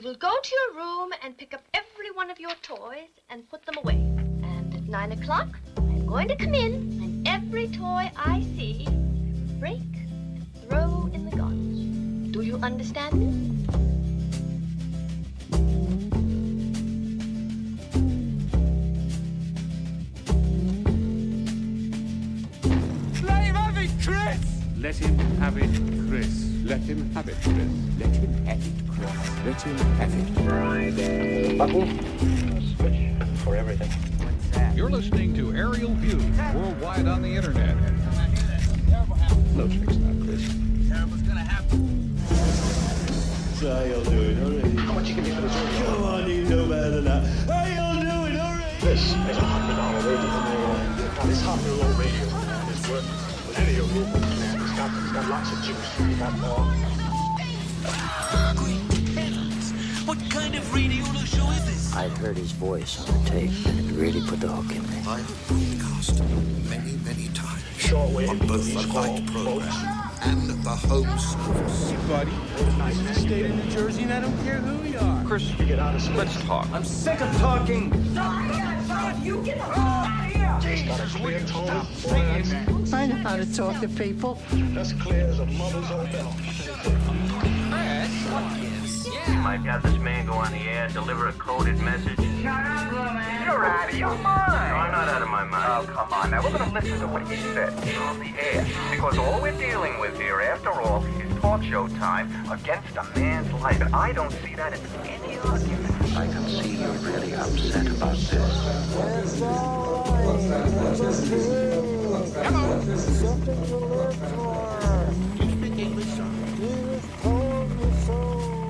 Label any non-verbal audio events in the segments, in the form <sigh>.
You will go to your room and pick up every one of your toys and put them away. And at nine o'clock, I'm going to come in, and every toy I see, break and throw in the garbage. Do you understand me? Let him have it, Chris! Let him have it, Chris. Let him have it, Chris. Let him have it, Chris. Let him have it. Button, switch for everything. You're listening to Aerial View worldwide on the internet. No tricks now, Chris. Terrible's gonna happen. So how y'all doing already? How much you give me for this radio? Come on, you know better than that. How y'all doing already? This is a hundred dollar radio. Now this hundred dollar radio man is worth any of your movements, man. It's got, lots of juice. It's got more. Great heavens! What kind of radio show is this? I'd heard his voice on the tape, and it really put the hook in me. I have broadcast many, many times Shortwave, on both the it's light program and the home service. Buddy, nice state of New Jersey, and I don't care who you are. Chris, you get out of space. Let's talk. I'm sick of talking. It's got a clear tone. Boy, that's, I know how to talk to people. that's clear as a mother's own bell. You might have this man go on the air and deliver a coded message. Shut up, man. You're out of your mind. No, I'm not out of my mind. Oh, come on. Now, we're going to listen to what he said on the air. Because all we're dealing with here, after all, is talk show time against a man's life. And I don't see that as any argument. I can see you're really upset about this.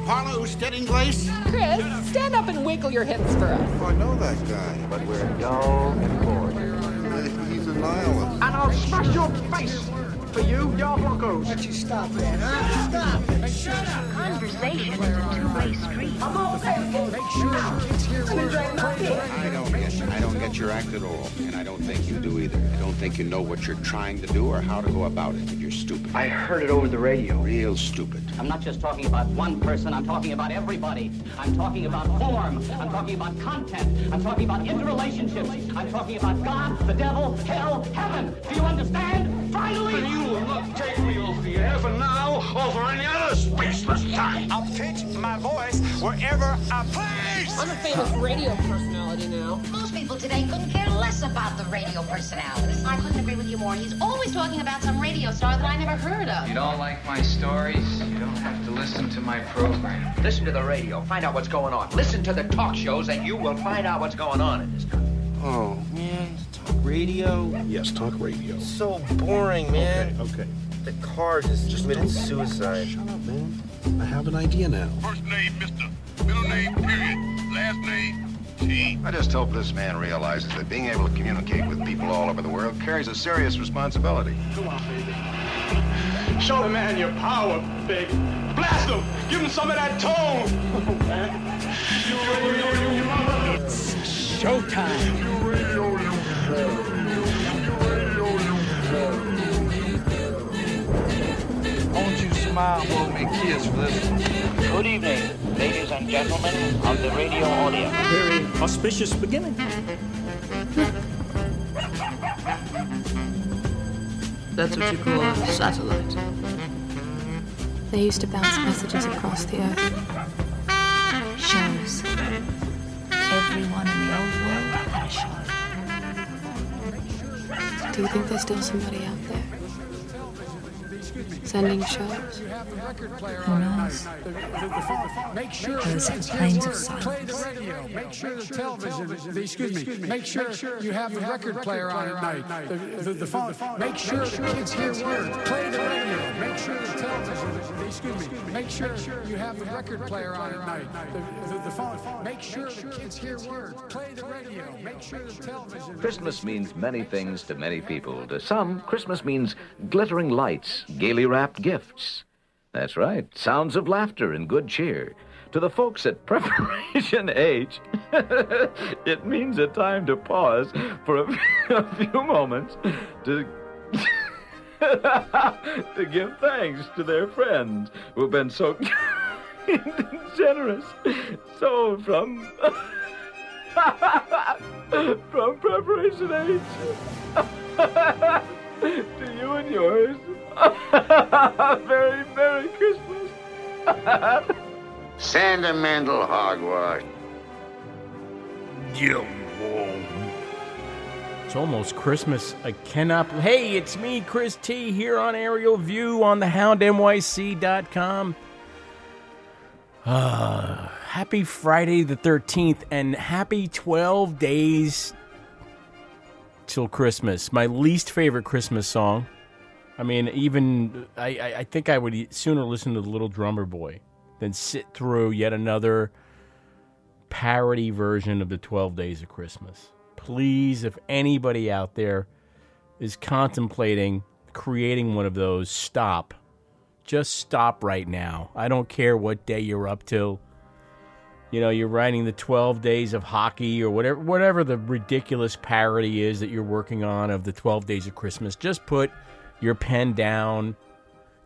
Harlow Steading-Glace? Chris, stand up and wiggle your hips for us. Oh, I know that guy. But we're dull and bored. He's a nihilist. And I'll smash your face for you, your Broncos. Why don't you stop that, huh? Stop it. Conversation is a two-way street. I don't get I don't get your act at all, and I don't think you do either. I don't think you know what you're trying to do or how to go about it. You're stupid. I heard it over the radio. Real stupid. I'm not just talking about one person, I'm talking about everybody. I'm talking about form. I'm talking about content. I'm talking about interrelationships. I'm talking about God, the devil, hell, heaven. Do you understand? Finally! You will not take me off the air for now or for any other spaceless time. I'll pitch my voice wherever I please. I'm a famous radio personality now. Most people today couldn't care less about the radio personalities. I couldn't agree with you more. He's always talking about some radio star that I never heard of. You don't like my stories? You don't have to listen to my program. Listen to the radio. Find out what's going on. Listen to the talk shows, and you will find out what's going on in this country. Oh, man. Talk radio? Yes, talk radio. So boring, man. Okay. The car just committed suicide. Shut up, man. I have an idea now. First name, Mister. Middle name, period. Last name, T. I just hope this man realizes that being able to communicate with people all over the world carries a serious responsibility. Come on, baby. Show the man your power, baby. Blast him. Give him some of that tone. man. It's showtime. Smile and blow me a kiss for this one? Good evening, ladies and gentlemen of the radio audience. Very auspicious beginning. That's what you call a satellite. They used to bounce messages across the earth. Shows. Everyone in the old world had a show. Do you think there's still somebody out there? Sending shows? Who knows? Make sure Those are planes of silence. Make sure the television, excuse me, make sure you have the record player on at night. The, the, the phone, make sure the kids hear words. Play the radio. Make sure the television, excuse me, make sure you have the record player on at night. The, the, the phone, make sure the kids hear words. Play the radio. Make sure the television. Christmas means many things to many people. To some, Christmas means glittering lights, gaily wrapped gifts. That's right, sounds of laughter and good cheer. To the folks at <laughs> Preparation H, <laughs> it means a time to pause for a, <laughs> a few moments to. to give thanks to their friends who've been so generous. So from from preparation H to you and yours. <laughs> very Merry Christmas. <laughs> Sentimental hogwash. It's almost Christmas. I cannot. Hey, it's me, Chris T, here on Aerial View on the houndnyc.com. Uh, happy Friday the 13th and happy 12 days till Christmas. My least favorite Christmas song. I mean, even I, I, think I would sooner listen to the Little Drummer Boy than sit through yet another parody version of the 12 Days of Christmas. Please, if anybody out there is contemplating creating one of those, stop. Just stop right now. I don't care what day you're up till. You know, you're writing the 12 days of hockey or whatever whatever the ridiculous parody is that you're working on of the 12 days of Christmas. Just put your pen down.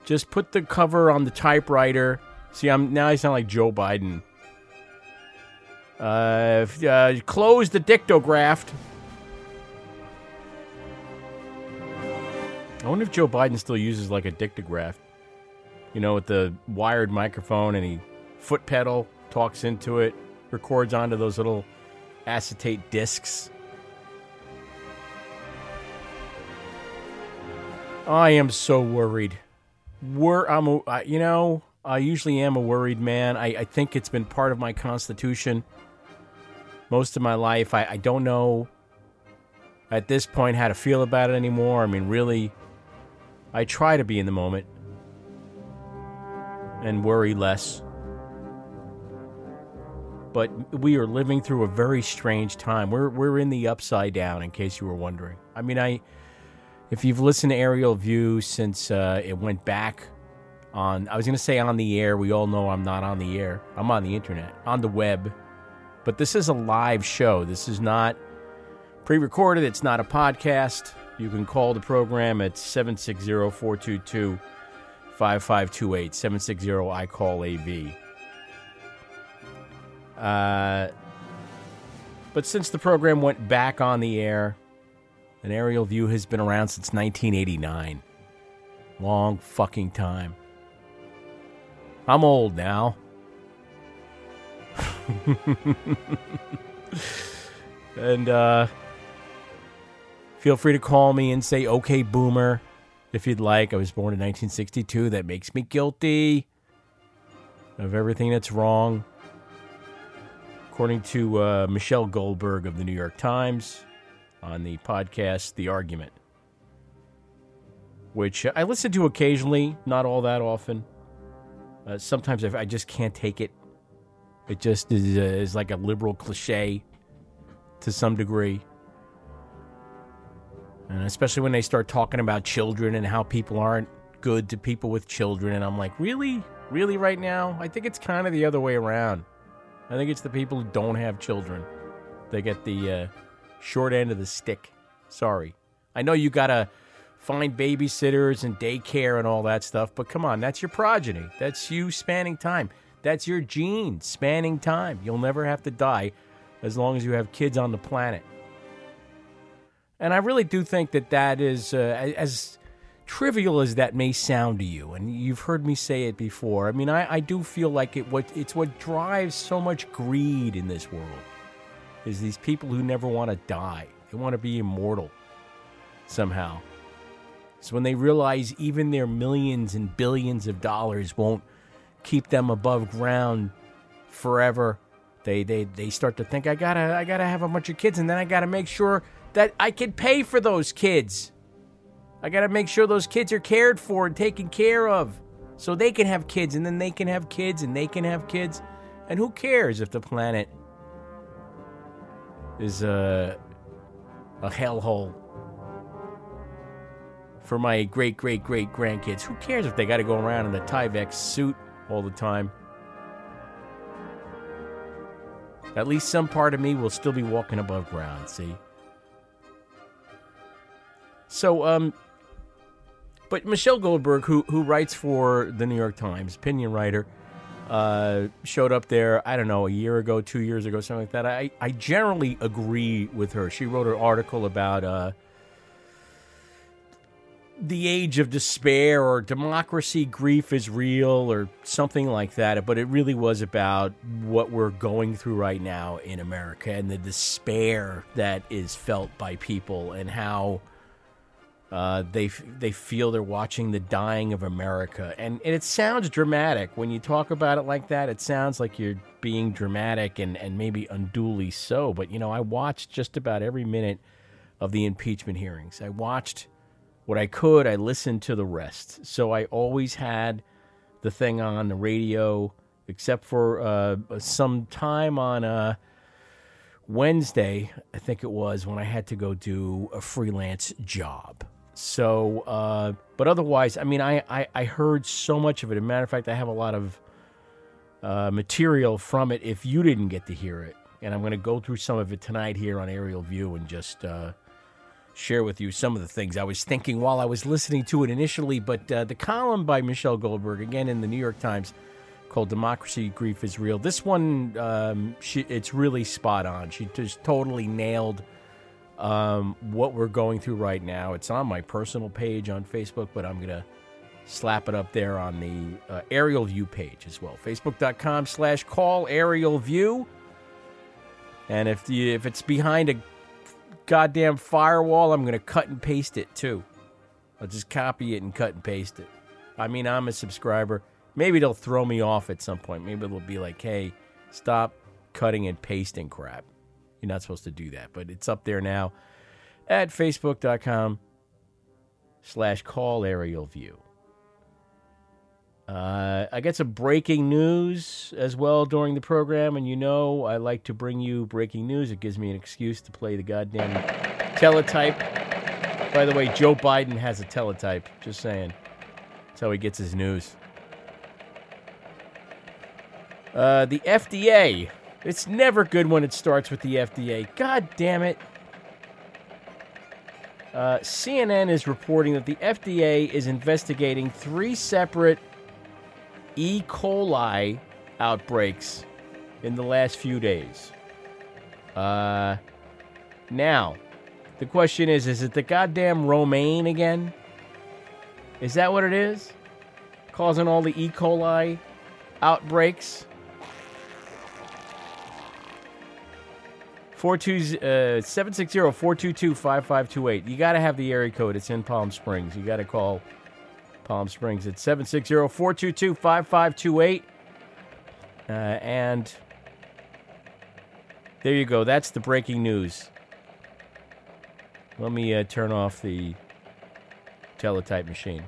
Just put the cover on the typewriter. See, I'm now I sound like Joe Biden. Uh, uh, close the dictograph. I wonder if Joe Biden still uses like a dictograph. You know, with the wired microphone and he foot pedal talks into it, records onto those little acetate discs. I am so worried. Wor- I'm, you know, I usually am a worried man. I, I think it's been part of my constitution most of my life. I, I don't know at this point how to feel about it anymore. I mean, really, I try to be in the moment and worry less. But we are living through a very strange time. We're we're in the upside down, in case you were wondering. I mean, I if you've listened to Aerial View since uh, it went back on, I was going to say on the air. We all know I'm not on the air. I'm on the internet, on the web. But this is a live show. This is not pre recorded, it's not a podcast. You can call the program at 760 422 5528. 760 I call AV. Uh, but since the program went back on the air, an aerial view has been around since 1989. Long fucking time. I'm old now. <laughs> and uh, feel free to call me and say, okay, boomer, if you'd like. I was born in 1962. That makes me guilty of everything that's wrong. According to uh, Michelle Goldberg of the New York Times on the podcast The Argument, which I listen to occasionally, not all that often. Uh, sometimes I, I just can't take it. It just is, uh, is like a liberal cliche to some degree. And especially when they start talking about children and how people aren't good to people with children. And I'm like, really? Really, right now? I think it's kind of the other way around. I think it's the people who don't have children. They get the uh, short end of the stick. Sorry. I know you got to find babysitters and daycare and all that stuff, but come on, that's your progeny. That's you spanning time. That's your genes spanning time. You'll never have to die as long as you have kids on the planet. And I really do think that that is uh, as trivial as that may sound to you, and you've heard me say it before. I mean, I, I do feel like it. What it's what drives so much greed in this world is these people who never want to die. They want to be immortal somehow. So when they realize even their millions and billions of dollars won't keep them above ground forever, they they they start to think I gotta I gotta have a bunch of kids, and then I gotta make sure that I can pay for those kids. I gotta make sure those kids are cared for and taken care of, so they can have kids, and then they can have kids, and they can have kids, and who cares if the planet is a a hellhole for my great great great grandkids? Who cares if they got to go around in a Tyvek suit all the time? At least some part of me will still be walking above ground, see? So, um, but Michelle Goldberg, who, who writes for the New York Times, opinion writer, uh, showed up there, I don't know, a year ago, two years ago, something like that. I, I generally agree with her. She wrote an article about uh, the age of despair or democracy, grief is real or something like that. But it really was about what we're going through right now in America and the despair that is felt by people and how uh, they they feel they're watching the dying of America, and and it sounds dramatic when you talk about it like that. It sounds like you're being dramatic and and maybe unduly so. But you know, I watched just about every minute of the impeachment hearings. I watched what I could. I listened to the rest. So I always had the thing on the radio, except for uh, some time on. Uh, Wednesday, I think it was, when I had to go do a freelance job. So, uh, but otherwise, I mean, I, I, I, heard so much of it. As a matter of fact, I have a lot of uh, material from it if you didn't get to hear it. And I'm going to go through some of it tonight here on Aerial View and just uh, share with you some of the things I was thinking while I was listening to it initially. But uh, the column by Michelle Goldberg, again in the New York Times, called Democracy Grief is Real. This one, um, she, it's really spot on. She just totally nailed um, what we're going through right now. It's on my personal page on Facebook, but I'm going to slap it up there on the uh, aerial view page as well. Facebook.com slash call aerial view. And if the, if it's behind a goddamn firewall, I'm going to cut and paste it too. I'll just copy it and cut and paste it. I mean, I'm a subscriber. Maybe they'll throw me off at some point. Maybe they'll be like, hey, stop cutting and pasting crap. You're not supposed to do that, but it's up there now at facebook.com slash call aerial view. Uh, I get some breaking news as well during the program, and you know I like to bring you breaking news. It gives me an excuse to play the goddamn teletype. By the way, Joe Biden has a teletype. Just saying. That's how he gets his news. Uh, the FDA it's never good when it starts with the FDA. God damn it. Uh, CNN is reporting that the FDA is investigating three separate E. coli outbreaks in the last few days. Uh, now, the question is is it the goddamn romaine again? Is that what it is? Causing all the E. coli outbreaks? 760-422-5528. Uh, you got to have the area code. It's in Palm Springs. You got to call Palm Springs. It's 760-422-5528. Uh, and there you go. That's the breaking news. Let me uh, turn off the teletype machine.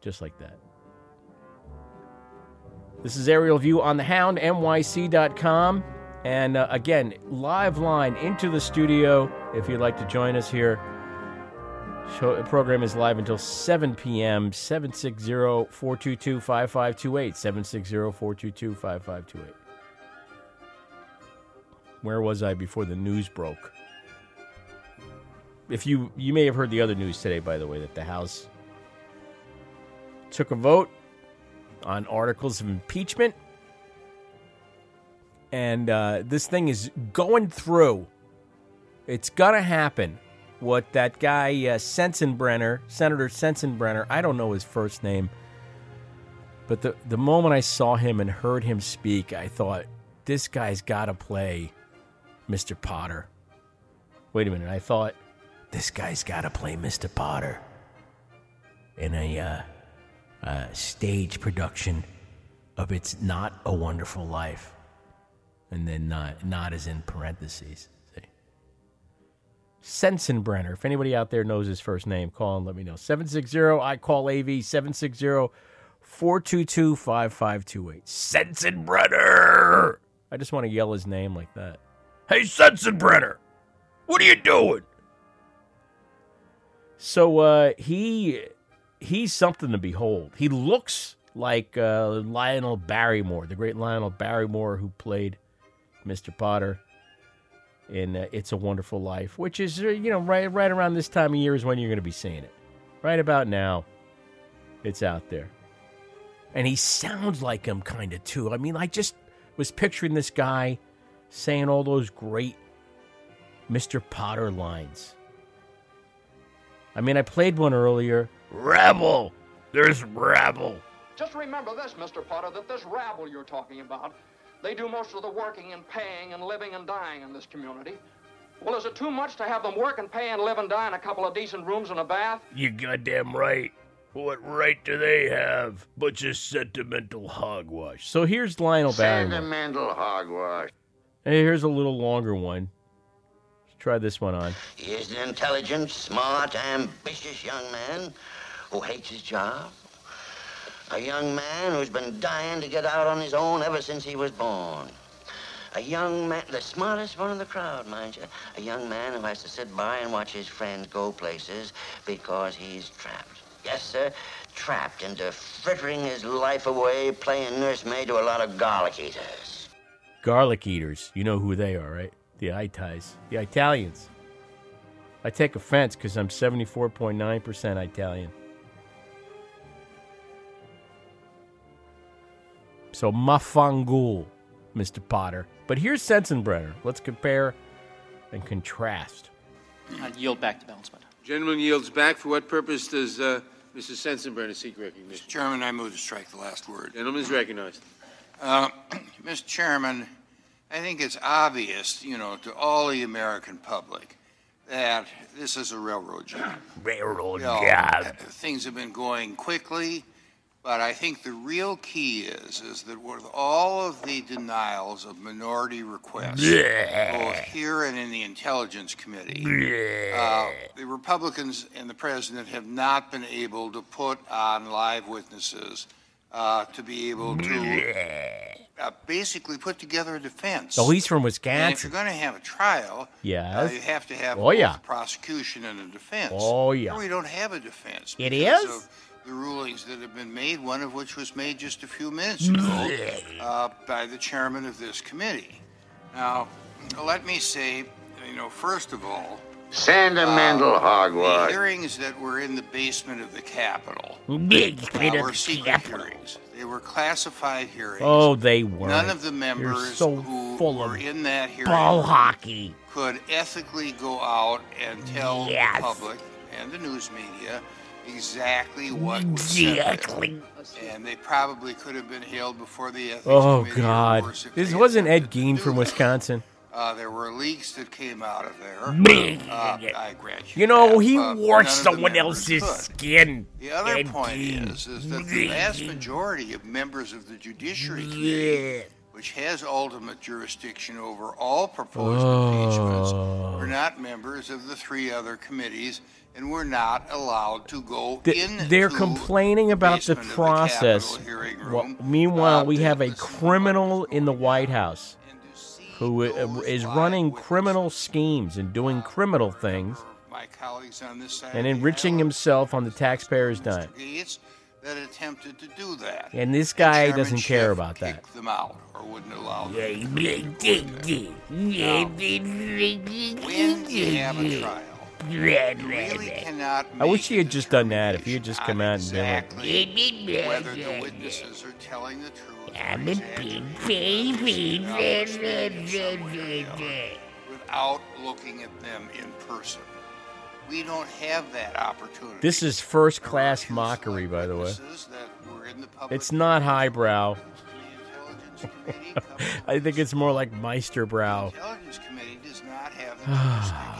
Just like that. This is Aerial View on the Hound, NYC.com. And uh, again, live line into the studio if you'd like to join us here. Show, the program is live until 7 p.m. 760 422 5528. 760 422 5528. Where was I before the news broke? If you you may have heard the other news today, by the way, that the House took a vote on articles of impeachment and uh, this thing is going through. It's gonna happen. What that guy uh, Sensenbrenner, Senator Sensenbrenner, I don't know his first name, but the the moment I saw him and heard him speak, I thought this guy's got to play Mr. Potter. Wait a minute, I thought this guy's got to play Mr. Potter in a uh, uh, stage production of "It's Not a Wonderful Life." And then not not as in parentheses. See. Sensenbrenner. If anybody out there knows his first name, call and let me know. 760 I call AV 760 422 5528. Sensenbrenner! I just want to yell his name like that. Hey, Sensenbrenner! What are you doing? So uh, he he's something to behold. He looks like uh, Lionel Barrymore, the great Lionel Barrymore who played Mr. Potter in uh, It's a Wonderful Life, which is, uh, you know, right, right around this time of year is when you're going to be seeing it. Right about now, it's out there. And he sounds like him kind of too. I mean, I just was picturing this guy saying all those great Mr. Potter lines. I mean, I played one earlier. Rebel! There's rabble. Just remember this, Mr. Potter, that this rabble you're talking about, they do most of the working and paying and living and dying in this community. Well, is it too much to have them work and pay and live and die in a couple of decent rooms and a bath? You goddamn right. What right do they have? Bunch of sentimental hogwash. So here's Lionel Barrymore. Sentimental hogwash. Hey, here's a little longer one. Let's try this one on. He is an intelligent, smart, ambitious young man who hates his job. A young man who's been dying to get out on his own ever since he was born. A young man, the smartest one in the crowd, mind you. A young man who has to sit by and watch his friends go places because he's trapped. Yes, sir, trapped into frittering his life away playing nursemaid to a lot of garlic eaters. Garlic eaters. You know who they are, right? The Itais. The Italians. I take offense because I'm 74.9% Italian. So, mafangul, Mr. Potter. But here's Sensenbrenner. Let's compare and contrast. I yield back to balance button. Gentleman yields back. For what purpose does uh, Mrs. Sensenbrenner seek recognition? Mr. Chairman, I move to strike the last word. Gentleman is recognized. Uh, <clears throat> Mr. Chairman, I think it's obvious, you know, to all the American public that this is a railroad job. Railroad You know, job. Things have been going quickly, but I think the real key is, is that with all of the denials of minority requests, both here and in the Intelligence Committee, uh, the Republicans and the President have not been able to put on live witnesses uh, to be able to uh, basically put together a defense. Oh, he's from And if you're going to have a trial, uh, Yes. you have to have Oh, both yeah. a prosecution and a defense. Oh, yeah. Here we don't have a defense. It is? Of the rulings that have been made, one of which was made just a few minutes ago uh, by the chairman of this committee. Now, let me say, you know, first of all, Sentimental the hogwash. hearings that were in the basement of the Capitol Basement uh, were secret Capitol. hearings. They were classified hearings. Oh, they weren't. None of the members so who full were of in that hearing ball hockey. could ethically go out and tell Yes. the public and the news media exactly what was. Exactly. And they probably could have been hailed before the ethics Oh, committee or God. worse if This they wasn't Ed attempted to Gein do from that. Wisconsin. Uh, there were leaks that came out of there. <laughs> Uh, I grant you. You know, that, he but wore none of the someone members else's could. skin. The other Ed point Gein. is, is that the vast majority of members of the Judiciary Committee, which has ultimate jurisdiction over all proposed impeachments, were not members of the three other committees and were not allowed to go Th- in. They're complaining about the process. Well, meanwhile, we have a criminal in the White House who uh, running criminal schemes and doing criminal things my colleagues on this side and of the enriching himself on the taxpayer's dime. That attempted to do that. And this guy Chairman doesn't care about that. kicked them out or wouldn't allow them. When you have a trial, you really cannot I wish make he had just done that. If he had just come out and been like, exactly whether the witnesses are telling the truth. I'm a big baby. Without looking at them in person. We don't have that opportunity. This is first class mockery, by the way. Witnesses that were in the public It's not highbrow. <laughs> I think it's more like Meisterbrow. <sighs>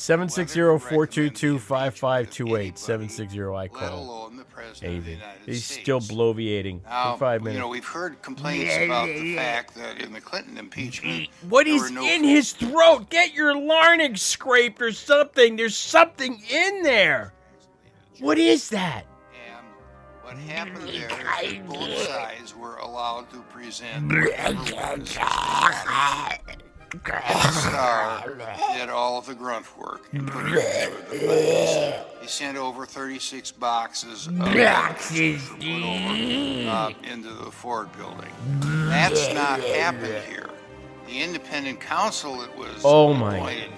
760-422-5528. 760 I call. Avid. He's still bloviating Now, for five you know, we've heard complaints about the fact that in the Clinton impeachment, What there is were no in his throat? Get your larynx scraped or something. There's something in there. What is that? What happened there is that both sides were allowed to present whatever witnesses they wanted. And Starr did all of the grunt work in putting together the files. He sent over 36 boxes of Boxes. put over uh, into the Ford building. That's not happened here. The independent counsel that was Oh my appointed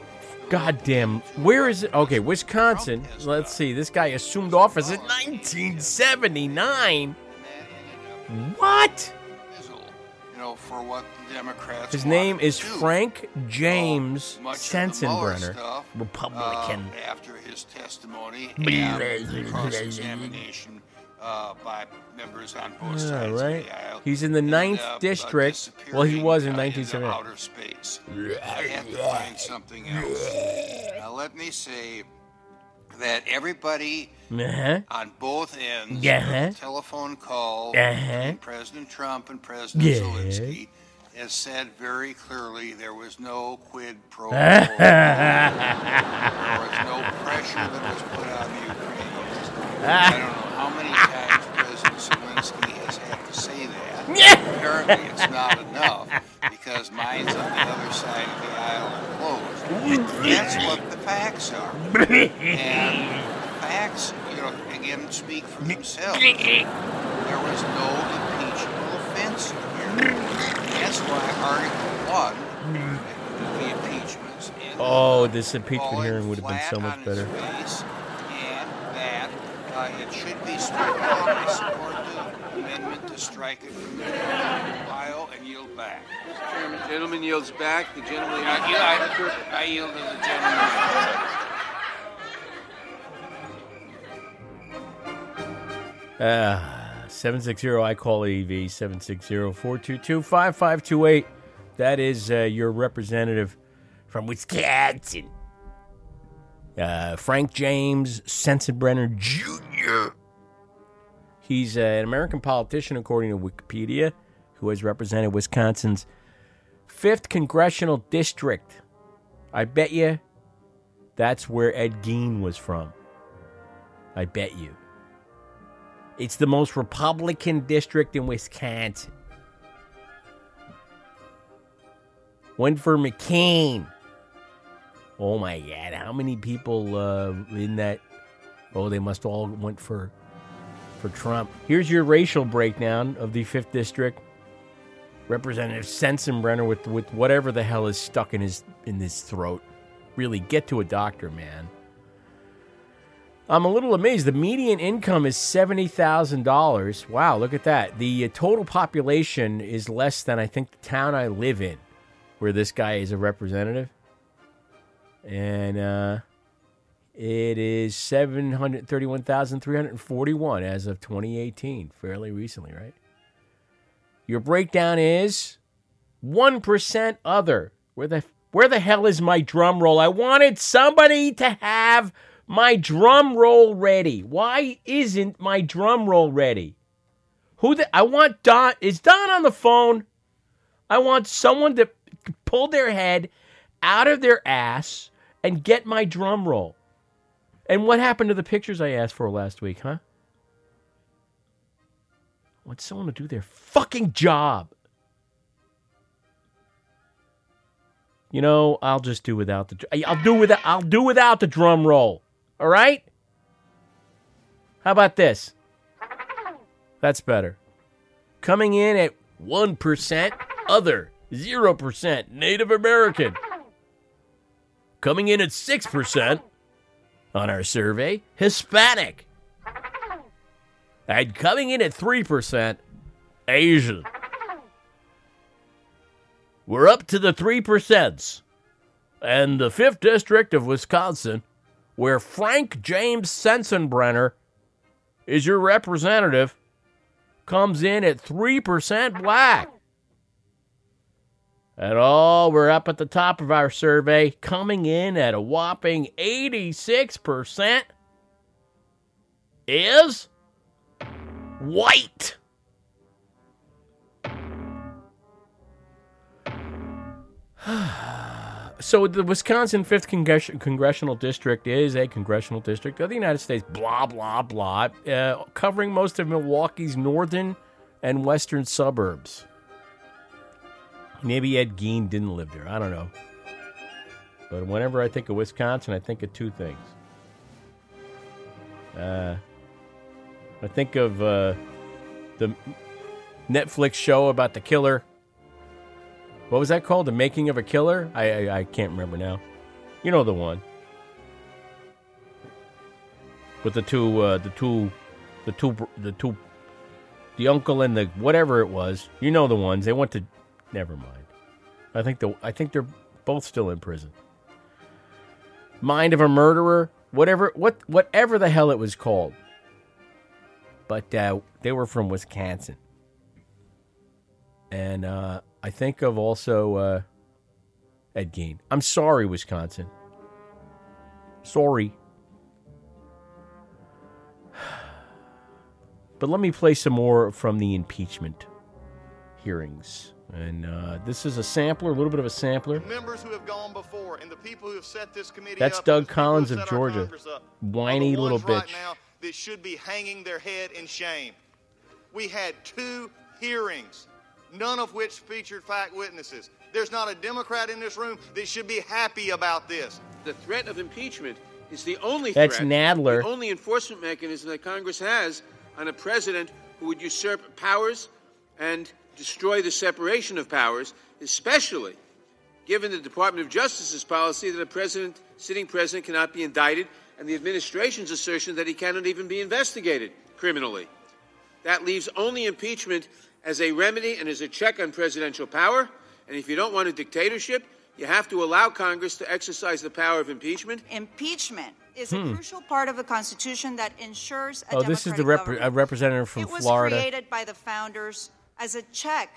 goddamn. Where is it? Okay, Wisconsin. Let's see. This guy assumed office in 1979. What? Know, for what the Democrats. His name is do. Frank James Much of the Mueller Sensenbrenner, stuff, Republican. uh, after his testimony <laughs> and blah, the blah, cross-examination uh, by members on both Yeah, sides right. of the aisle. He's in the ninth uh, district. Well, he was in disappearing, uh, outer space. I have to find something else. <laughs> Now, let me say that everybody Uh-huh. on both ends of the telephone call Uh-huh. President Trump and President Yeah. Zelensky has said very clearly there was no quid pro <laughs> quo. there was no pressure that was put on the Ukrainians. I don't know how many times President Zelensky has had to say that. Apparently, it's not enough because mine's on the other side of the aisle and closed. That's what facts are. <laughs> And facts, you know, again, speak for themselves. <laughs> There was no impeachable offense here. That's why Article 1, the impeachments, in Oh, this impeachment hearing would have been so much better. and that uh, it should be struck down. I support the amendment to strike it from the Ohio and yield back. Mr. Chairman, gentleman yields back. The gentleman. I, yield- I, I yield to the gentleman. Ah, 760 I call AV 760-422-5528. That is uh, your representative from Wisconsin. Uh, Frank James Sensenbrenner Jr. He's uh, an American politician, according to Wikipedia, who has represented Wisconsin's 5th Congressional District. I bet you that's where Ed Gein was from. I bet you. It's the most Republican district in Wisconsin. Went for McCain. Oh my God! How many people uh, in that? Oh, they must all went for for Trump. Here's your racial breakdown of the fifth district. Representative Sensenbrenner with with whatever the hell is stuck in his in his throat. Really, get to a doctor, man. I'm a little amazed. The median income is seventy thousand dollars. Wow, look at that. The uh, total population is less than I think the town I live in, where this guy is a representative, and uh, it is seven hundred thirty-one thousand three hundred forty-one as of 2018, fairly recently, right? Your breakdown is one percent other. Where the where the hell is my drum roll? I wanted somebody to have my drum roll ready. Why isn't my drum roll ready? Who the I want Don is Don on the phone? I want someone to pull their head out of their ass and get my drum roll. And what happened to the pictures I asked for last week, huh? I want someone to do their fucking job. You know, I'll just do without the. I'll do without. I'll do without the drum roll. All right. How about this? That's better. Coming in at one percent, other zero percent Native American. Coming in at six percent on our survey, Hispanic. And coming in at three percent, Asian. We're up to the 3%. And the 5th District of Wisconsin, where Frank James Sensenbrenner is your representative, comes in at 3% black. And oh, we're up at the top of our survey, coming in at a whopping 86% is white. <sighs> so the Wisconsin 5th Congress- Congressional District is a congressional district of the United States, blah, blah, blah, uh, covering most of Milwaukee's northern and western suburbs. Maybe Ed Gein didn't live there. I don't know. But whenever I think of Wisconsin, I think of two things. Uh, I think of uh, the Netflix show about the killer. What was that called? The Making of a Killer? I, I I can't remember now. You know the one with the two uh, the two the two the two the uncle and the whatever it was. You know the ones. They went to. Never mind. I think the I think they're both still in prison. Mind of a murderer, whatever what whatever the hell it was called. But uh, they were from Wisconsin, and uh, I think of also uh, Ed Gein. I'm sorry, Wisconsin. Sorry. <sighs> But let me play some more from the impeachment hearings. And uh, this is a sampler, a little bit of a sampler. members who have gone before and the people who have set this committee That's up, Doug and the people who Collins of Georgia. Whiny little ones right bitch. now that should be hanging their head in shame. We had two hearings, none of which featured fact witnesses. There's not a Democrat in this room that should be happy about this. The threat of impeachment is the only That's threat, Nadler. the only enforcement mechanism that Congress has on a president who would usurp powers and destroy the separation of powers, especially given the Department of Justice's policy that a president, sitting president, cannot be indicted, and the administration's assertion that he cannot even be investigated criminally. That leaves only impeachment as a remedy and as a check on presidential power. And if you don't want a dictatorship, you have to allow Congress to exercise the power of impeachment. Impeachment is Hmm. a crucial part of the Constitution that ensures a Oh, this is the rep- government. a representative from it was Florida. created by the founders as a check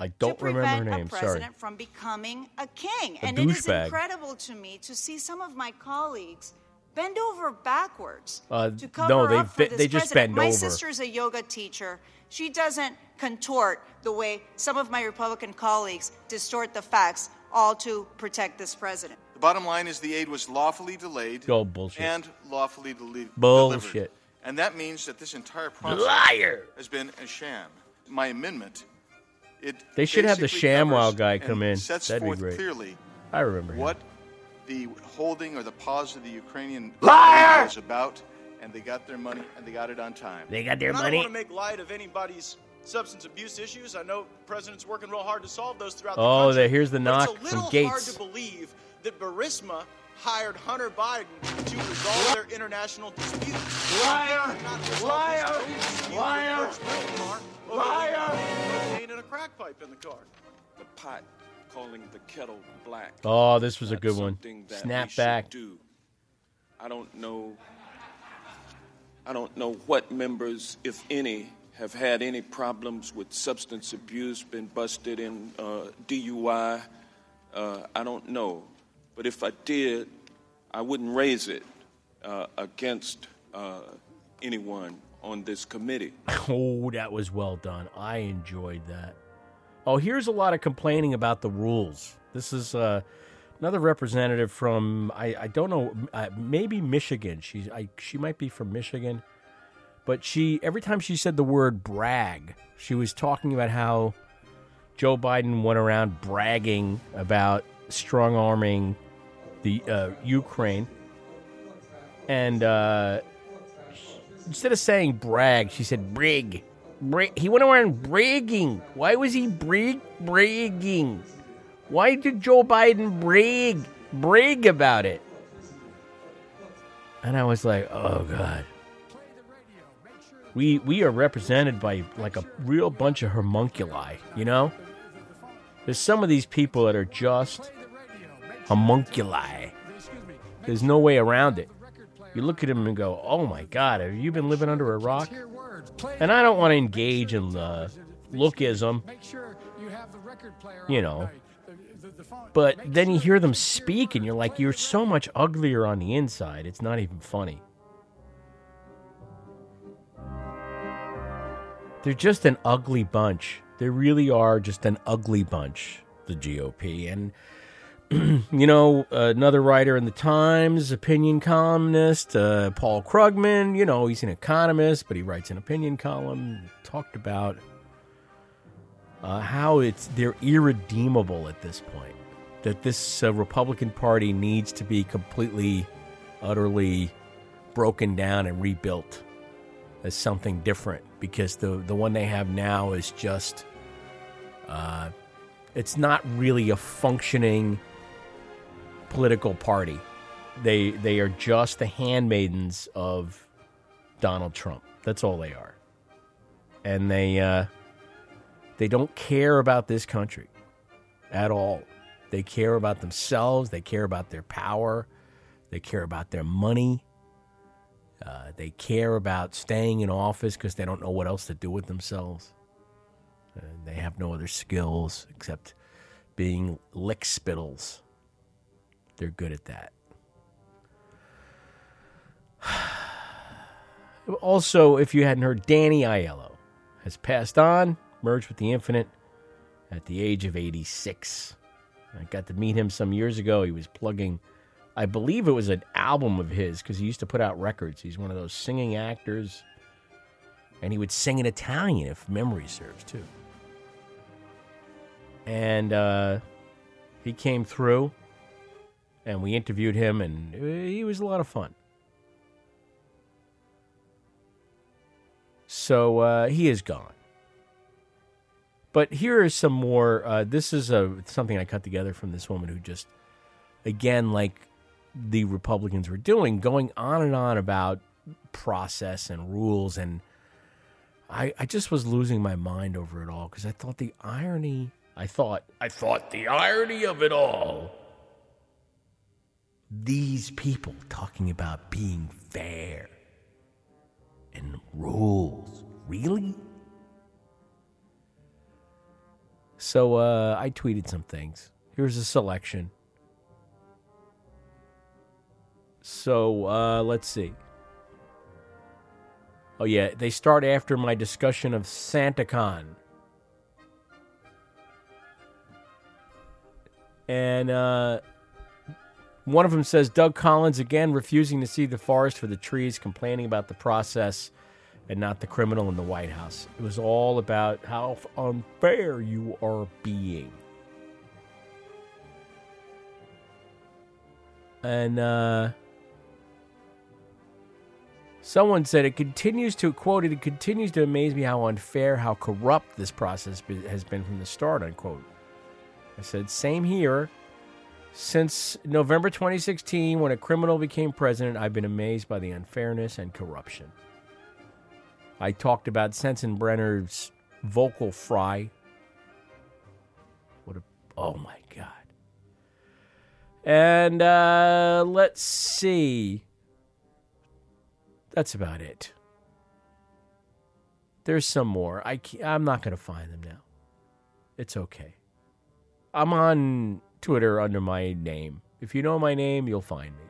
I don't to remember her prevent name. a Sorry. president from becoming a king. A and it is incredible to me to see some of my colleagues bend over backwards Uh, to cover no, they up for be- this they just president. bend my over. sister is a yoga teacher. She doesn't contort the way some of my Republican colleagues distort the facts, all to protect this president. The bottom line is the aid was lawfully delayed Oh, bullshit. and lawfully deli- Bullshit. delivered. And that means that this entire process Liar. has been a sham. My amendment, it They should have the basically ShamWow guy come in. Sets That'd be great. clearly I remember him. What the holding or the pause of the Ukrainian Liar! was about, and they got their money and they got it on time. They got their And I don't want to make light of anybody's substance abuse issues. I know the president's working real hard to solve those throughout the Oh, country. there- here's the but knock it's a from little Gaetz. hard to believe that Burisma hired Hunter Biden to resolve their international disputes. Liar! Not Liar! resolve this dispute Liar! with George Whitmore over Liar! cocaine and a crack pipe in the car. The pot calling the kettle black. Oh, this was a good one. Snap back. Do. I don't know. I don't know what members, if any, have had any problems with substance abuse, been busted in uh, DUI. Uh, I don't know, but if I did, I wouldn't raise it uh, against uh, anyone on this committee. <laughs> Oh, that was well done. I enjoyed that. Oh, here's a lot of complaining about the rules. This is uh, another representative from I, I don't know uh, maybe Michigan. She's I, she might be from Michigan, but she every time she said the word brag, she was talking about how Joe Biden went around bragging about strong arming the uh, Ukraine, and uh, instead of saying brag, she said brig. Brig. He went around bragging. Why was he brig bragging? Why did Joe Biden brag brag about it? And I was like, oh god. We we are represented by like a real bunch of homunculi, you know? There's some of these people that are just homunculi. There's no way around it. You look at them and go, "Oh my God, have you been living under a rock?" And I don't want to engage in the lookism, you have the record player you on know. But then you hear them speak, and you're like, "You're so much uglier on the inside. It's not even funny." They're just an ugly bunch. They really are just an ugly bunch, the GOP. And, <clears throat> you know, another writer in the Times, opinion columnist, uh, Paul Krugman, you know, he's an economist, but he writes an opinion column, talked about uh, how it's they're irredeemable at this point. That this uh, Republican Party needs to be completely, utterly broken down and rebuilt as something different because the the one they have now is just uh, it's not really a functioning political party. They they are just the handmaidens of Donald Trump. That's all they are. and they uh, they don't care about this country at all. They care about themselves. They care about their power. They care about their money. Uh, they care about staying in office because they don't know what else to do with themselves. They have no other skills except being lick spittles. They're good at that. <sighs> Also, if you hadn't heard, Danny Aiello has passed on, merged with the Infinite at the age of 86. I got to meet him some years ago. He was plugging, I believe it was an album of his because he used to put out records. He's one of those singing actors. And he would sing in Italian, if memory serves, too. And uh, he came through, and we interviewed him, and uh, he was a lot of fun. So uh, he is gone. But here is some more. Uh, this is a something I cut together from this woman who just, again, like the Republicans were doing, going on and on about process and rules, and I, I just was losing my mind over it all because I thought the irony. I thought I thought the irony of it all. These people talking about being fair and rules, really? So uh, I tweeted some things. Here's a selection. So uh, let's see. Oh, yeah, they start after my discussion of SantaCon. And uh, one of them says Doug Collins again refusing to see the forest for the trees, complaining about the process and not the criminal in the White House. It was all about how unfair you are being. And uh, someone said it continues to quote it. It continues to amaze me how unfair, how corrupt this process has been from the start. Unquote. I said same here. Since November 2016, when a criminal became president, I've been amazed by the unfairness and corruption. I talked about Sensenbrenner's vocal fry. What a oh my god. And uh, let's see. That's about it. There's some more. I I'm not going to find them now. It's okay. I'm on Twitter under my name. If you know my name, you'll find me.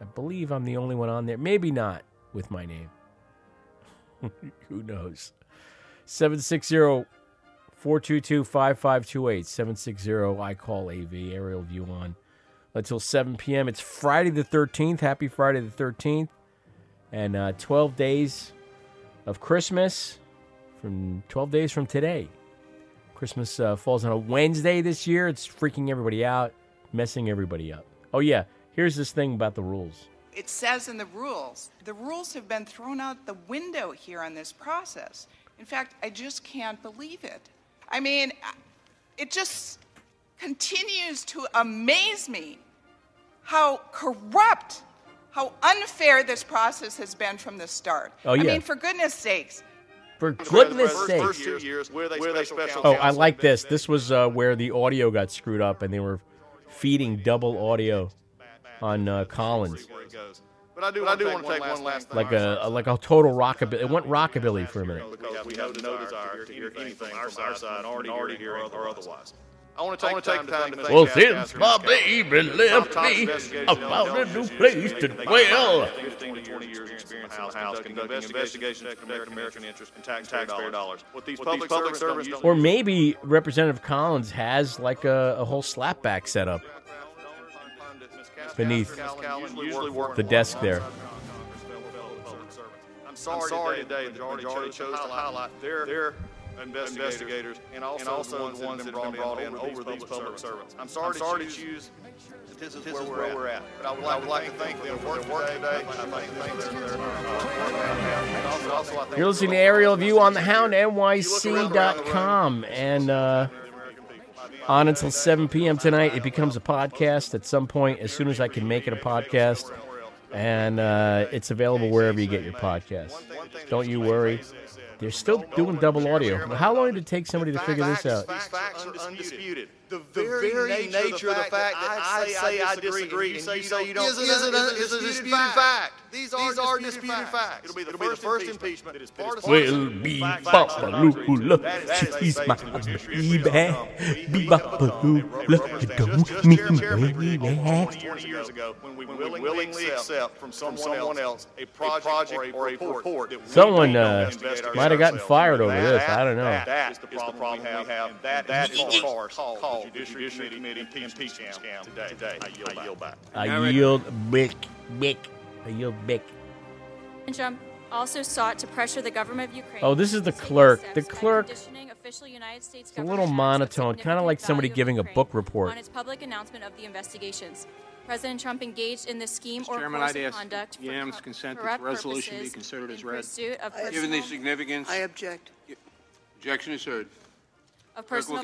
I believe I'm the only one on there. Maybe not with my name. <laughs> Who knows? 760 422 5528. 760 I call AV, aerial view on until 7 p.m. It's Friday the 13th. Happy Friday the 13th. And uh, 12 days of Christmas from 12 days from today. Christmas uh, falls on a Wednesday this year. It's freaking everybody out, messing everybody up. Oh, yeah. Here's this thing about the rules. It says in the rules, the rules have been thrown out the window here on this process. In fact, I just can't believe it. I mean, it just continues to amaze me how corrupt, how unfair this process has been from the start. Oh, yeah. I mean, for goodness sakes. For goodness sake. First two years, where they special Oh, I like this. This was uh, where the audio got screwed up and they were feeding double audio on uh, Collins. But I do, I do want to take one last thing. Like a, a like a total rockabilly. It went rockabilly for a minute. Because we have no desire to hear anything from our side, already here or otherwise. I want to take, time to thank Well, Gas since Master my baby left Top me, investigators I in found a new intelligence place unit. to They dwell. have 15 to 20 years experience in the House conducting investigations to protect American interests and taxpayer dollars. What these public servants don't Or maybe Representative Collins has like a, a whole slapback set up beneath the desk there. I'm sorry, today the majority chose to highlight their, their investigators, and also, the ones that have been brought in over these public servants. I'm sorry, to choose that this is where we're at. But I would, I would like to thank them for their work today. I'd like to thank them for their and also, also I thank You're listening to Aerial View on the Hound, NYC.com. And uh, on until 7 p.m. tonight, it becomes a podcast at some point as soon as I can make it a podcast. And uh, it's available wherever you get your podcasts. Don't you worry. They're still doing double audio. How long did it take somebody to figure this out? These facts are undisputed. The very, nature of the fact that I say I disagree and you say you don't. is a, is a disputed fact. These are disputed facts. It'll be the first impeachment. that is Will be bopalula, she's my baby, be bopalula, don't mean baby. 20 years ago when we willingly accept from someone else a project or a report Someone don't uh, investigate might have gotten fired over this. I don't know. That is the problem we have, that is the farce called the Judiciary Committee impeachment scam today. I yield back. I yield big, big. I yield big. Trump also sought to pressure the government of Ukraine. Oh, this is the clerk. The clerk. official United States It's a little monotone, kind of like somebody giving a book report. on its public announcement of the investigations. President Trump engaged in the scheme or Chairman, course I'd of conduct for unanimous co- consent that corrupt the resolution be purposes considered as in read. pursuit of Given the significance. I object. Objection is heard. Of personal,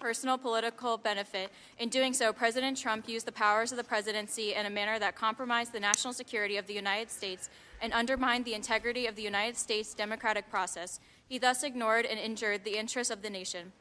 personal political benefit. In doing so, President Trump used the powers of the presidency in a manner that compromised the national security of the United States and undermined the integrity of the United States democratic process. He thus ignored and injured the interests of the nation.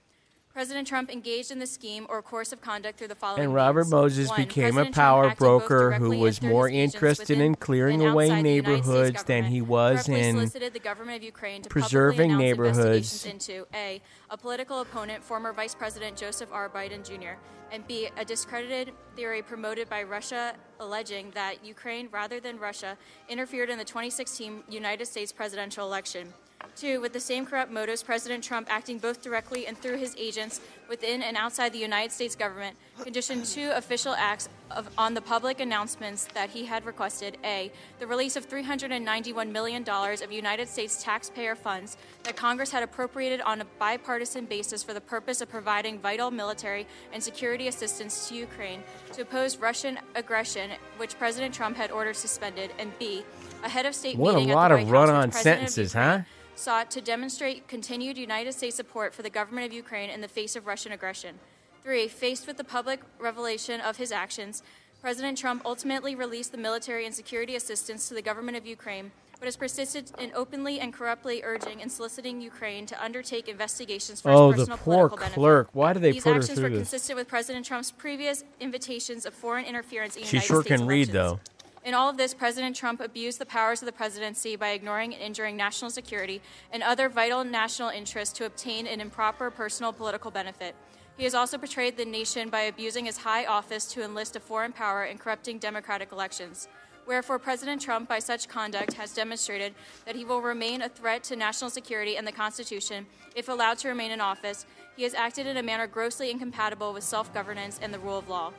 President Trump engaged in the scheme or course of conduct through the following And Robert means. Moses One, became a President Trump power broker who was more interested in clearing away outside the United States neighborhoods than he was in solicited the government of Ukraine to preserving neighborhoods. into A, a political opponent, former Vice President Joseph R. Biden Jr., and B, a discredited theory promoted by Russia alleging that Ukraine, rather than Russia, interfered in the 2016 United States presidential election. Two, with the same corrupt motives, President Trump, acting both directly and through his agents within and outside the United States government, conditioned two official acts of, on the public announcements that he had requested A, the release of $391 million of United States taxpayer funds that Congress had appropriated on a bipartisan basis for the purpose of providing vital military and security assistance to Ukraine to oppose Russian aggression, which President Trump had ordered suspended, and B, a head of state What a meeting at the of White House with run-on sentences, Ukraine huh? sought to demonstrate continued United States support for the government of Ukraine in the face of Russian aggression. Three, faced with the public revelation of his actions, President Trump ultimately released the military and security assistance to the government of Ukraine, but has persisted in openly and corruptly urging and soliciting Ukraine to undertake investigations for Oh, his the personal poor political benefit. Why do they These put her actions through were this? consistent with President Trump's previous invitations of foreign interference in She United sure States can read, though. In all of this, President Trump abused the powers of the presidency by ignoring and injuring national security and other vital national interests to obtain an improper personal political benefit. He has also betrayed the nation by abusing his high office to enlist a foreign power and corrupting democratic elections. Wherefore, President Trump, by such conduct, has demonstrated that he will remain a threat to national security and the Constitution if allowed to remain in office. He has acted in a manner grossly incompatible with self governance and the rule of law.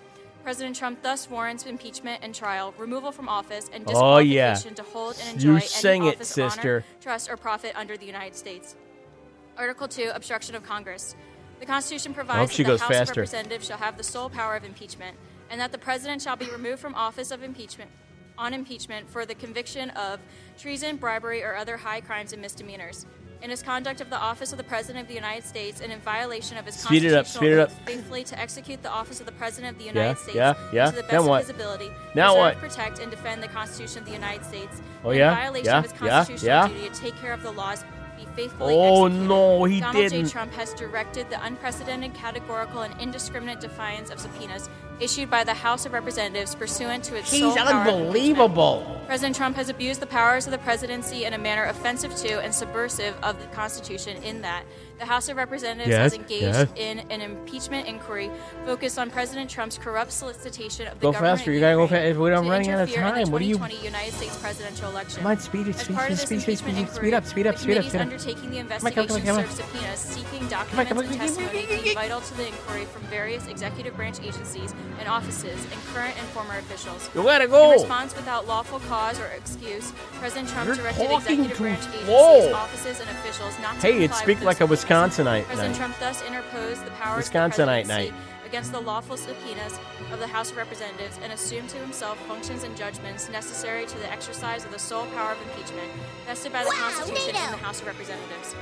President Trump thus warrants impeachment and trial, removal from office, and Oh, yeah. disqualification to hold and You enjoy sang any it, office, honor, trust, or profit under the United States. Article 2 Obstruction of Congress. The Constitution provides that the House faster. of Representatives shall have the sole power of impeachment, and that the President shall be removed from office of impeachment on impeachment for the conviction of treason, bribery, or other high crimes and misdemeanors. In his conduct of the office of the President of the United States and in violation of his Speed it up, constitutional speed it up. oath faithfully to execute the office of the President of the Yeah, United States yeah, yeah. to the best Then of what? his ability, Now preserve, what? protect, and defend the Constitution of the United States. Oh, yeah? In violation Yeah, of his constitutional yeah. duty to take care of the laws Oh, executed. no, he Donald J. didn't. Trump has directed the unprecedented, categorical, and indiscriminate defiance of subpoenas issued by the House of Representatives pursuant to its He's sole power of impeachment. President Trump has abused the powers of the presidency in a manner offensive to and subversive of the Constitution in that the House of Representatives Yes, has engaged yes. in an impeachment inquiry focused on President Trump's corrupt solicitation of the Go government faster. You gotta go Ukraine fast. We don't to running out of interfere in the time. What are you? 2020 United States presidential election. Come on, speed it, As speed, of speed, speed, speed, impeachment speed, speed up, speed up, speed up, committees speed up. undertaking the Come on, come on, investigation come on. serve subpoenas seeking on, documents come on, and testimony vital to the inquiry from various executive branch agencies and offices and current and former officials. You gotta go. In response without lawful cause or excuse, President Trump You're directed executive too branch agencies, slow. offices, and officials not to Hey, it speak like a those subpoenas. Wisconsinite President night. Trump thus interposed the powers Wisconsinite the night. against the lawful subpoenas of the House of Representatives and assumed to himself functions and judgments necessary to the exercise of the sole power of impeachment vested by the Constitution in the House of Representatives.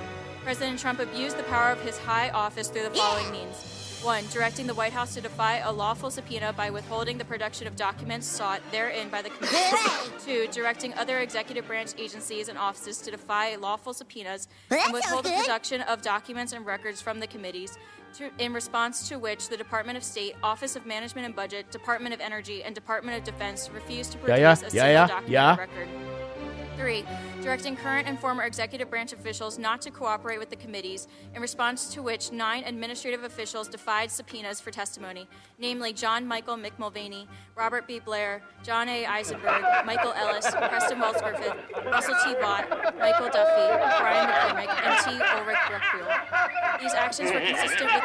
President Trump abused the power of his high office through the following means. One, directing the White House to defy a lawful subpoena by withholding the production of documents sought therein by the committee. Two, directing other executive branch agencies and offices to defy lawful subpoenas and withhold the production of documents and records from the committees. To, in response to which, the Department of State, Office of Management and Budget, Department of Energy, and Department of Defense refused to produce yeah, a single yeah, yeah, document yeah. or record. Three, directing current and former executive branch officials not to cooperate with the committees, in response to which nine administrative officials defied subpoenas for testimony, namely John Michael Mick Mulvaney, Robert B. Blair, John A. Eisenberg, Michael Ellis, Preston Wells Griffith, Russell T. Vought, Michael Duffy, Brian McCormack, and T. Ulrich Brechbuhl. These actions were consistent with,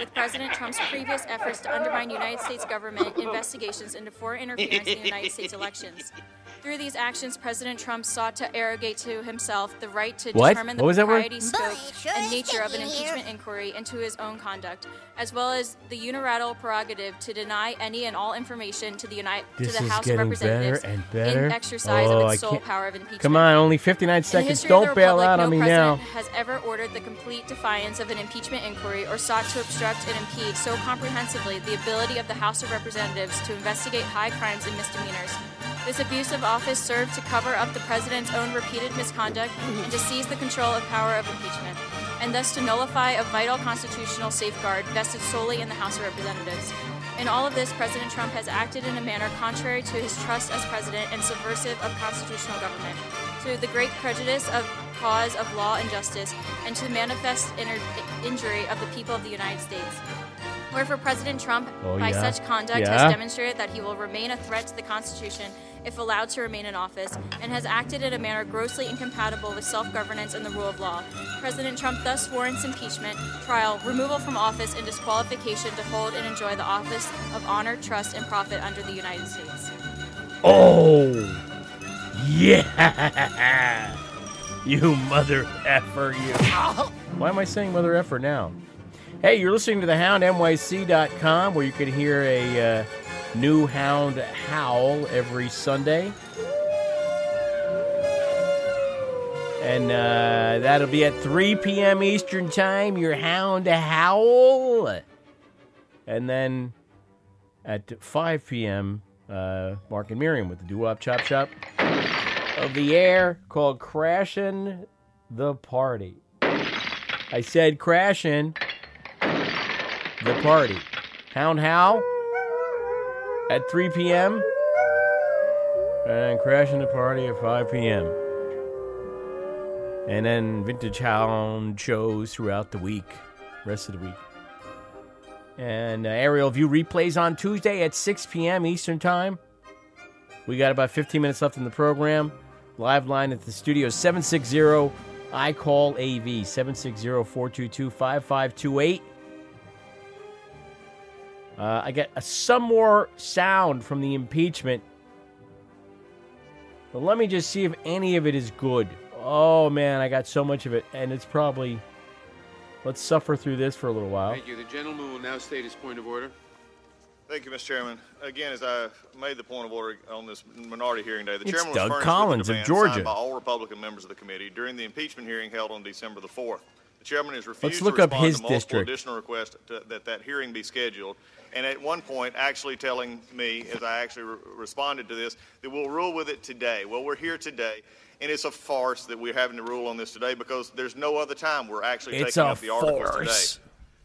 with President Trump's previous efforts to undermine United States government investigations into foreign interference in the United States elections. Through these actions, President Trump sought to arrogate to himself the right to What? determine the What was that word? propriety, scope, and nature of an impeachment inquiry into his own conduct, as well as the unilateral prerogative to deny any and all information to the, United, to the House of getting better Representatives and better. in exercise oh, of its sole power of impeachment. Come on, only 59 seconds. history of the Don't bail out no on me president now. has ever ordered the complete defiance of an impeachment inquiry or sought to obstruct and impede so comprehensively the ability of the House of Representatives to investigate high crimes and misdemeanors. This abuse of office served to cover up the president's own repeated misconduct and to seize the control of power of impeachment, and thus to nullify a vital constitutional safeguard vested solely in the House of Representatives. In all of this, President Trump has acted in a manner contrary to his trust as president and subversive of constitutional government, to the great prejudice of cause of law and justice, and to the manifest inner- injury of the people of the United States. Wherefore, President Trump, Oh, by yeah. such conduct, Yeah. has demonstrated that he will remain a threat to the Constitution if allowed to remain in office, and has acted in a manner grossly incompatible with self governance and the rule of law. President Trump thus warrants impeachment, trial, removal from office, and disqualification to hold and enjoy the office of honor, trust, and profit under the United States. Oh, yeah. <laughs> You mother effer, you. Why am I saying mother effer now? Hey, you're listening to the Hound, NYC.com, where you can hear a uh, new hound howl every Sunday. And uh, that'll be at 3 p.m. Eastern Time, your hound howl. And then at 5 p.m., uh, Mark and Miriam with the Doo Wop Chop Shop of the air called Crashing the Party. I said crashing the party. Hound Howl at 3 p.m. and crashing the party at 5 p.m. And then Vintage Hound shows throughout the week, rest of the week. And uh, Aerial View replays on Tuesday at 6 p.m. Eastern Time. We got about 15 minutes left in the program. Live line at the studio 760 I call AV 760 422 5528. Uh, I get uh, some more sound from the impeachment. But let me just see if any of it is good. Oh man, I got so much of it, and it's probably. Let's suffer through this for a little while. Thank you. The gentleman will now state his point of order. Thank you, Mr. Chairman. Again, as I made the point of order on this minority hearing day, the It's chairman was Doug furnished Collins with of a demand Georgia. signed by all Republican members of the committee during the impeachment hearing held on December the 4th. The chairman has refused Let's look to up respond his to multiple district. additional requests to, that that hearing be scheduled, and at one point actually telling me, as I actually re- responded to this, that we'll rule with it today. Well, we're here today. And it's a farce that we're having to rule on this today because there's no other time we're actually It's taking up the articles farce. today.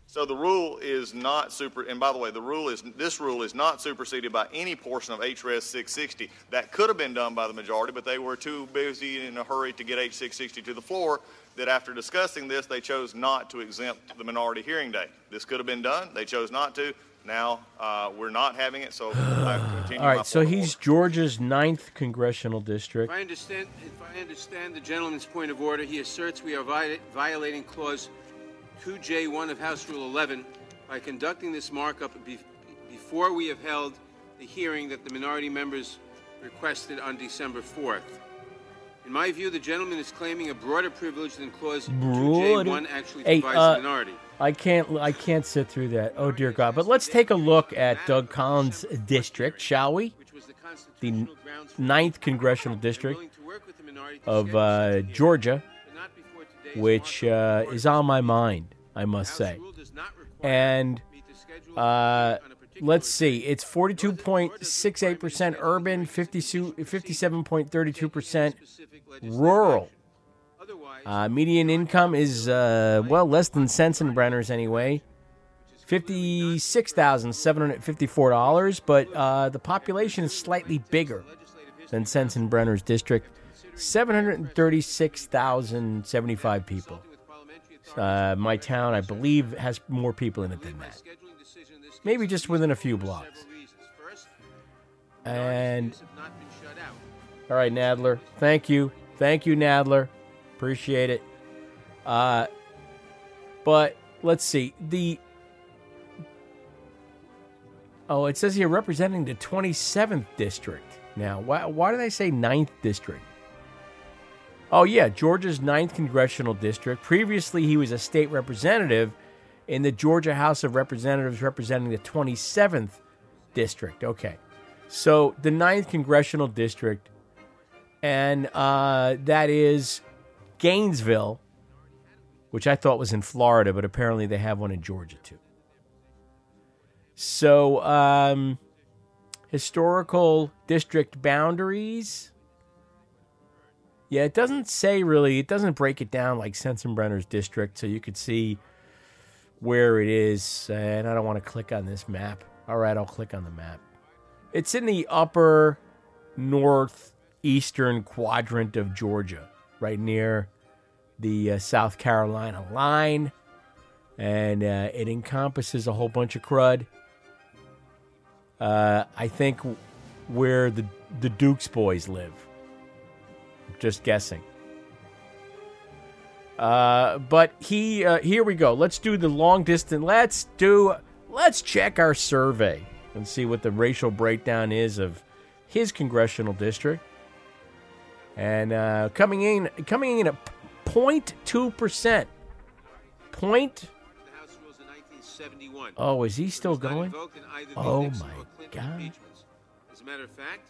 So the rule is not super, and by the way, the rule is, this rule is not superseded by any portion of HRS 660. That could have been done by the majority, but they were too busy and in a hurry to get H 660 to the floor that after discussing this, they chose not to exempt the minority hearing day. This could have been done. They chose not to. Now, uh, we're not having it, so <sighs> I continue All my right, so he's Georgia's ninth congressional district. If I understand, if I understand the gentleman's point of order, he asserts we are vi- violating Clause 2J1 of House Rule 11 by conducting this markup be- before we have held the hearing that the minority members requested on December 4th. In my view, the gentleman is claiming a broader privilege than Clause 2J1 actually Hey, provides uh, minority. I can't. I can't sit through that. Oh dear God! But let's take a look at Doug Collins' district, shall we? The ninth congressional district of uh, Georgia, which uh, is on my mind, I must say. And Uh, let's see. It's 42.68% urban, 50, 57.32% rural. Uh, median income is, uh, well, less than Sensenbrenner's anyway. $56,754, but uh, the population is slightly bigger than Sensenbrenner's district. 736,075 people. Uh, my town, I believe, has more people in it than that. Maybe just within a few blocks. And. All right, Nadler. Thank you. Thank you, Nadler. Appreciate it. Uh, but let's see. The. Oh, it says here representing the 27th district. Now, why, why did I say 9th district? Oh, yeah, Georgia's 9th congressional district. Previously, he was a state representative in the Georgia House of Representatives representing the 27th district. Okay. So, the 9th congressional district, and uh, that is Gainesville, which I thought was in Florida, but apparently they have one in Georgia too. So, um, historical district boundaries. Yeah, it doesn't say really, it doesn't break it down like Sensenbrenner's district, so you could see where it is. And I don't want to click on this map. All right, I'll click on the map. It's in the upper northeastern quadrant of Georgia, right near the uh, South Carolina line. And uh, it encompasses a whole bunch of crud. Uh, I think where the, the Dukes boys live. Just guessing. Uh, but he, uh, here we go. Let's do the long distance. Let's do, let's check our survey and see what the racial breakdown is of his congressional district. And uh, coming in, coming in at 0.2 percent. Point. Oh, is he still going? Oh my God! As a matter of fact,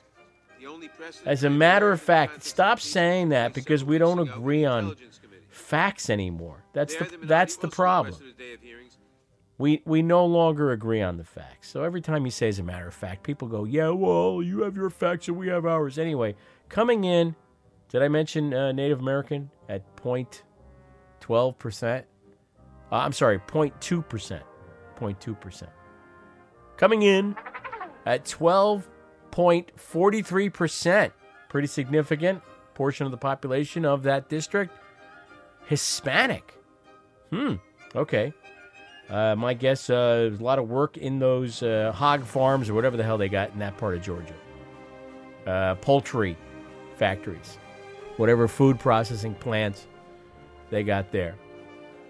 the only As a matter of fact, stop saying that because we don't agree on facts anymore. That's the that's the problem. We we no longer agree on the facts. So every time you say as a matter of fact, people go, "Yeah, well, you have your facts and we have ours." Anyway, coming in, did I mention uh, Native American at point twelve percent? Uh, I'm sorry, 0.2 percent. 0.2 percent. Coming in at 12.43 percent. Pretty significant portion of the population of that district. Hispanic. Hmm. Okay. Uh, my guess, uh, a lot of work in those uh, hog farms or whatever the hell they got in that part of Georgia. Uh, poultry factories, whatever food processing plants they got there.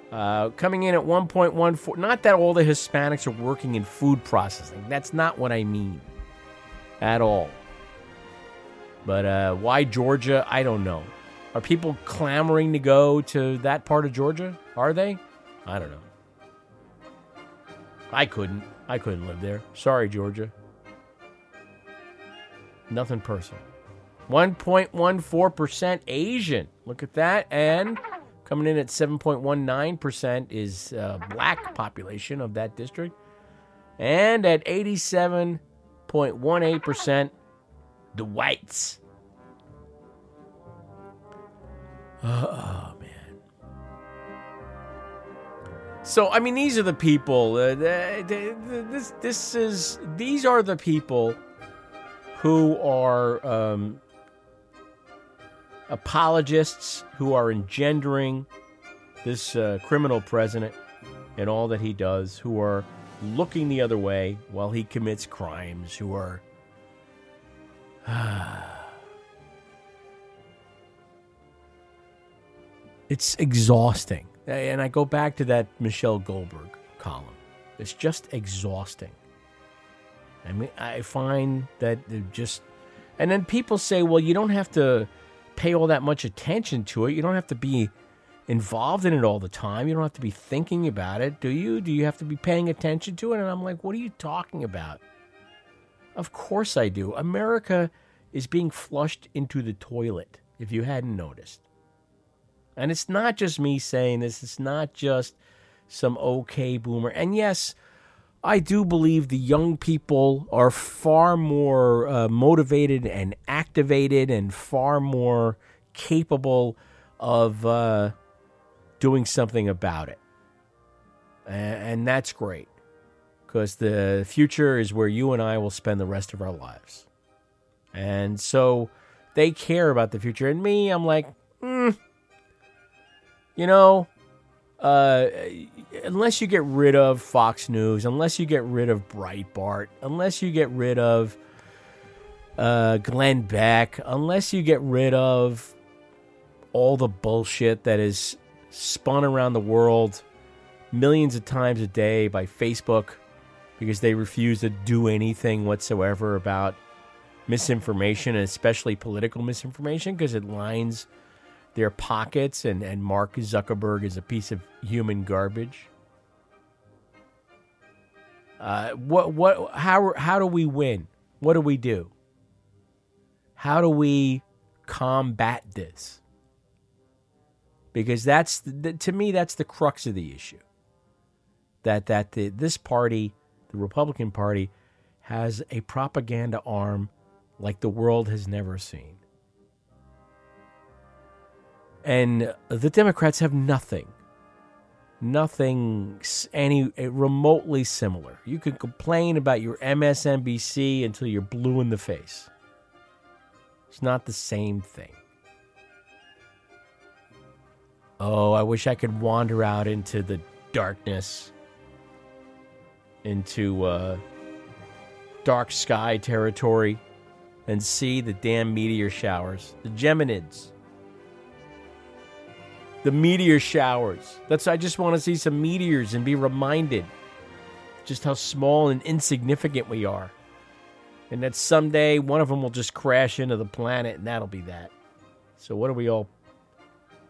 Uh, coming in at 1.14. Not that all the Hispanics are working in food processing. That's not what I mean at all. But uh, why Georgia? I don't know. Are people clamoring to go to that part of Georgia? Are they? I don't know. I couldn't. I couldn't live there. Sorry, Georgia. Nothing personal. 1.14% Asian. Look at that. And coming in at 7.19% is uh, black population of that district. And at 87.18%, the whites. Oh, man. So, I mean, these are the people. Uh, this, this is. These are the people who are um, apologists who are engendering this uh, criminal president and all that he does, who are looking the other way while he commits crimes, who are. <sighs> it's exhausting. And I go back to that Michelle Goldberg column. It's just exhausting. I mean, I find that just. And then people say, well, you don't have to pay all that much attention to it. You don't have to be involved in it all the time. You don't have to be thinking about it, do you? Do you have to be paying attention to it? And I'm like, what are you talking about? Of course I do. America is being flushed into the toilet, if you hadn't noticed. And it's not just me saying this, it's not just some okay boomer. And yes, I do believe the young people are far more uh, motivated and activated and far more capable of uh, doing something about it. A- And that's great because the future is where you and I will spend the rest of our lives. And so they care about the future. And me, I'm like, mm, you know, uh, unless you get rid of Fox News, unless you get rid of Breitbart, unless you get rid of uh, Glenn Beck, unless you get rid of all the bullshit that is spun around the world millions of times a day by Facebook because they refuse to do anything whatsoever about misinformation, and especially political misinformation, because it lines their pockets, and, and Mark Zuckerberg is a piece of human garbage. Uh, what what how how do we win? What do we do? How do we combat this? Because that's the, to me that's the crux of the issue. That that the, this party, the Republican Party, has a propaganda arm like the world has never seen. And the Democrats have nothing. Nothing any eh, remotely similar. You can complain about your MSNBC until you're blue in the face. It's not the same thing. Oh, I wish I could wander out into the darkness, into uh, dark sky territory, and see the damn meteor showers, the Geminids the meteor showers. That's I just want to see some meteors and be reminded just how small and insignificant we are. And that someday one of them will just crash into the planet and that'll be that. So what are we all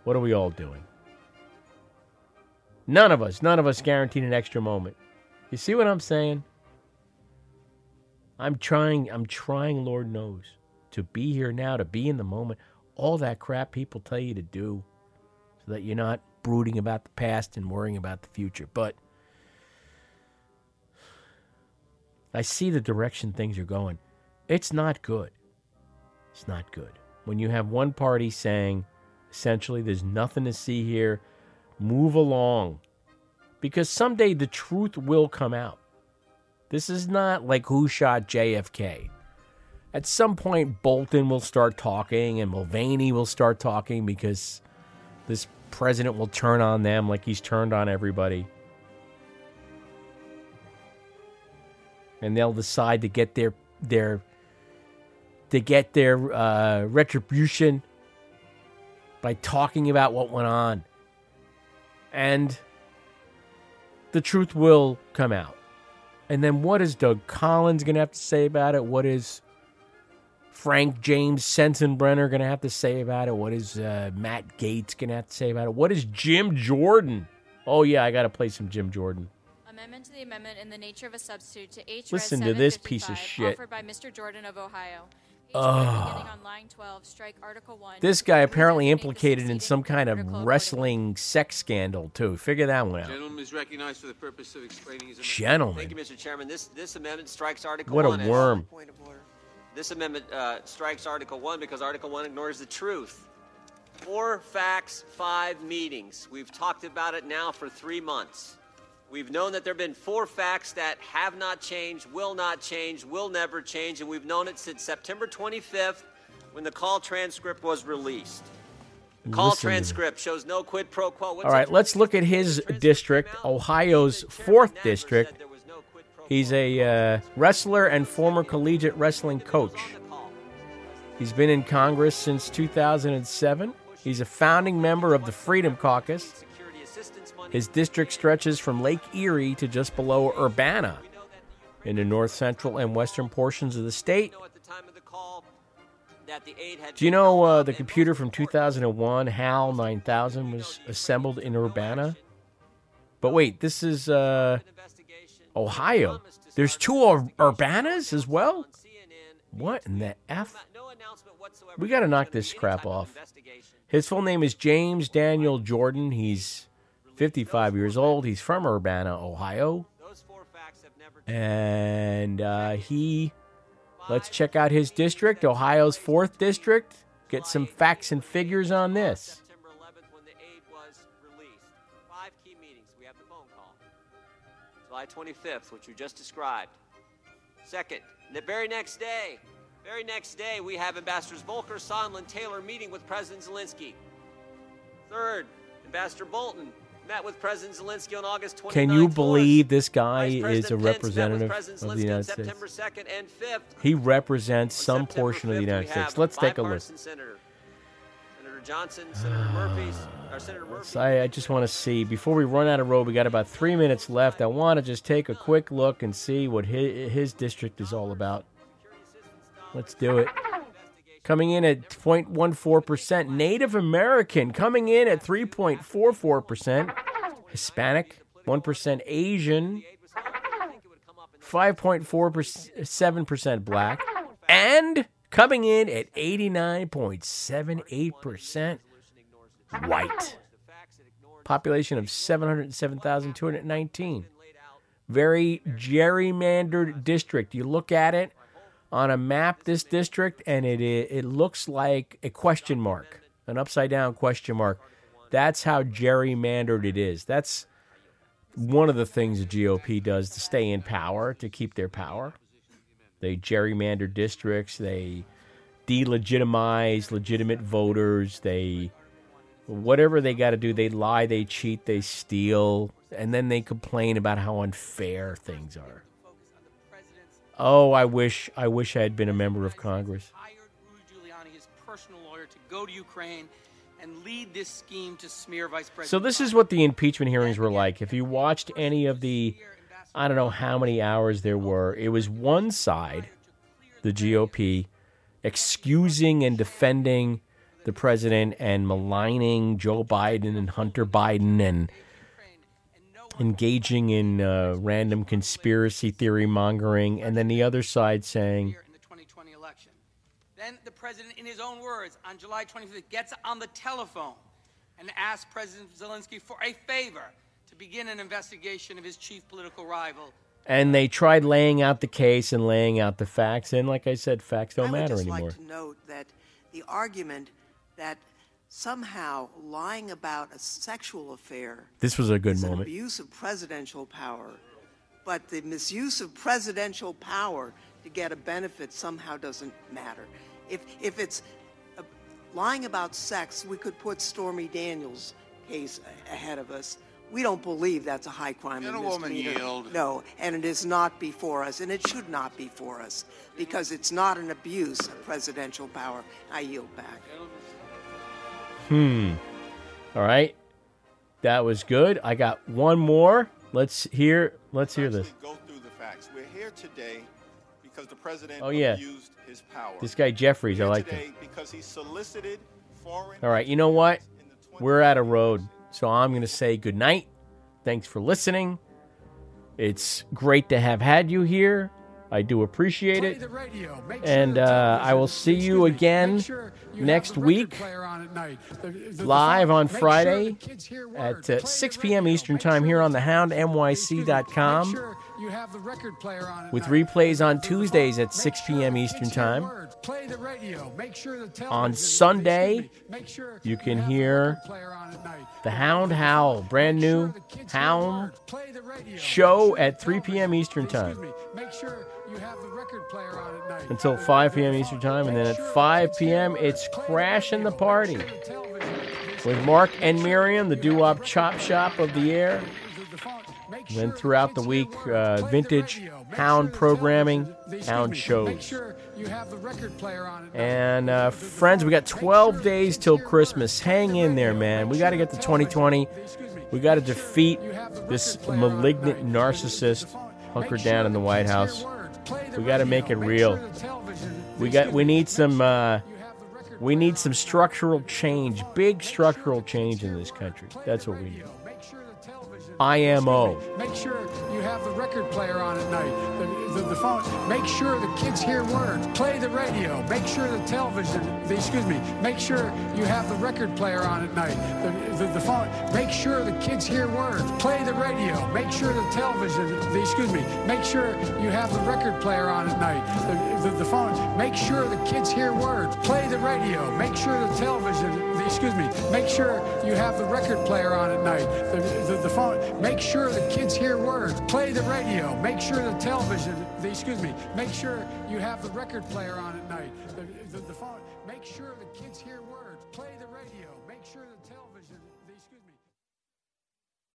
what are we all doing? None of us, none of us guaranteed an extra moment. You see what I'm saying? I'm trying I'm trying, Lord knows, to be here now, to be in the moment. All that crap people tell you to do that you're not brooding about the past and worrying about the future. But I see the direction things are going. It's not good. It's not good. When you have one party saying, essentially, there's nothing to see here, move along. Because someday the truth will come out. This is not like who shot JFK. At some point, Bolton will start talking and Mulvaney will start talking because this president will turn on them like he's turned on everybody. And they'll decide to get their their to get their uh, retribution by talking about what went on. And the truth will come out. And then what is Doug Collins going to have to say about it? What is Frank James Sensenbrenner going to have to say about it? What is uh, Matt Gaetz going to have to say about it? What is Jim Jordan? Oh, yeah, I got to play some Jim Jordan. Amendment to the amendment in the nature of a substitute to H. Listen to this piece of shit. Offered by Mr. Jordan of Ohio. Ugh. on line 12, strike Article 1. This guy apparently implicated in some kind of wrestling sex scandal, too. Figure that one out. Gentleman is recognized for the purpose of explaining his amendment. Gentlemen. Thank you, Mr. Chairman. This this amendment strikes Article What a 1. as- worm. This amendment uh, strikes Article 1 because Article 1 ignores the truth. Four facts, five meetings. We've talked about it now for three months. We've known that there have been four facts that have not changed, will not change, will never change, and we've known it since September 25th when the call transcript was released. The call Listen transcript shows no quid pro quo. What's All right, let's look at his district, Ohio's fourth district. He's a uh, wrestler and former collegiate wrestling coach. He's been in Congress since 2007. He's a founding member of the Freedom Caucus. His district stretches from Lake Erie to just below Urbana in the north central and western portions of the state. Do you know uh, the computer from 2001, HAL 9000, was assembled in Urbana? But wait, this is uh, Ohio. There's two Ur- Urbanas as well? What in the F? We got to knock this crap off. His full name is James Daniel Jordan. He's 55 years old. He's from Urbana, Ohio. And uh, he, let's check out his district, Ohio's 4th district. Get some facts and figures on this. July 25th, which you just described. Second, the very next day, very next day, we have Ambassadors Volker, Sondland, Taylor meeting with President Zelensky. Third, Ambassador Bolton met with President Zelensky on August 29th. Can you believe this guy is a Pence representative of the United States? September 2nd and 5th. He represents some portion of the United States. Let's take a look. Senator. Senator Johnson, Senator Murphy, or Senator Murphy. I, I just want to see before we run out of road. We got about three minutes left. I want to just take a quick look and see what his, his district is all about. Let's do it. Coming in at 0.14%, Native American coming in at 3.44%, Hispanic 1%, Asian 5.47% black, and coming in at 89.78% white. Population of 707,219. Very gerrymandered district. You look at it on a map, this district, and it it looks like a question mark, an upside down question mark. That's how gerrymandered it is. That's one of the things the GOP does to stay in power, to keep their power. They gerrymander districts. They delegitimize legitimate voters. They whatever they got to do. They lie. They cheat. They steal, and then they complain about how unfair things are. Oh, I wish I wish I had been a member of Congress. Giuliani, his personal lawyer, to go to Ukraine and lead this scheme to smear Vice President. So this is what the impeachment hearings were like. If you watched any of the I don't know how many hours there were, it was one side, the GOP, excusing and defending the president and maligning Joe Biden and Hunter Biden and engaging in uh, random conspiracy theory mongering, and then the other side saying, the Then the president, in his own words, on July 25th, gets on the telephone and asks President Zelensky for a favor begin an investigation of his chief political rival. and they tried laying out the case and laying out the facts, and like I said, facts don't I would matter just anymore. like to note that the argument that somehow lying about a sexual affair This was a good is an moment. abuse of presidential power, but the misuse of presidential power to get a benefit somehow doesn't matter. If if it's uh, lying about sex, we could put Stormy Daniels' case ahead of us. We don't believe that's a high crime and Gentlewoman misdemeanor. yield. No, and it is not before us, and it should not be for us because it's not an abuse of presidential power. I yield back. Hmm. All right. That was good. I got one more. Let's hear let's hear this. go through the facts. We're here today because the president Oh, yeah. abused his power. This guy Jeffries, I Here like today him. because he solicited foreign All right, you know what? We're out of road. So I'm going to say good night. Thanks for listening. It's great to have had you here. I do appreciate it. And uh, I will see you again next week, live on Friday at uh, 6 p.m. Eastern Time here on the Hound, NYC.com, You have the record player on it. with replays on Tuesdays at 6 p.m. Eastern Time. The. Make sure the. On Sunday, Make sure you can hear on at night. the Hound Howl, brand new Hound show at 3 p.m. Eastern Time. Until 5 p.m. Eastern Time, and then at 5 p.m. it's crashing the party with Mark and Miriam, the doo-wop chop shop of the air. And then throughout the week, uh, vintage hound programming, hound shows. And uh, friends, we got 12 days till Christmas. Hang in there, man. We got to get to 2020. We got to defeat this malignant narcissist hunkered down in the White House. We got to make it real. We got. We need some. Uh, we need some structural change. Big structural change in this country. That's what we need. IMO. Make sure you have the record player on at night. The, the, the phone. Make sure the kids hear words. Play the radio. Make sure the television. The, excuse me. Make sure you have the record player on at night. The, the, the phone. Make sure the kids hear words. Play the radio. Make sure the television. The, excuse me. Make sure you have the record player on at night. The, the, the phone. Make sure the kids hear words. Play the radio. Make sure the television. Excuse me. Make sure you have the record player on at night. The, the, the phone. Make sure the kids hear words. Play the radio. Make sure the television. The, excuse me. Make sure you have the record player on at night. The, the, the phone. Make sure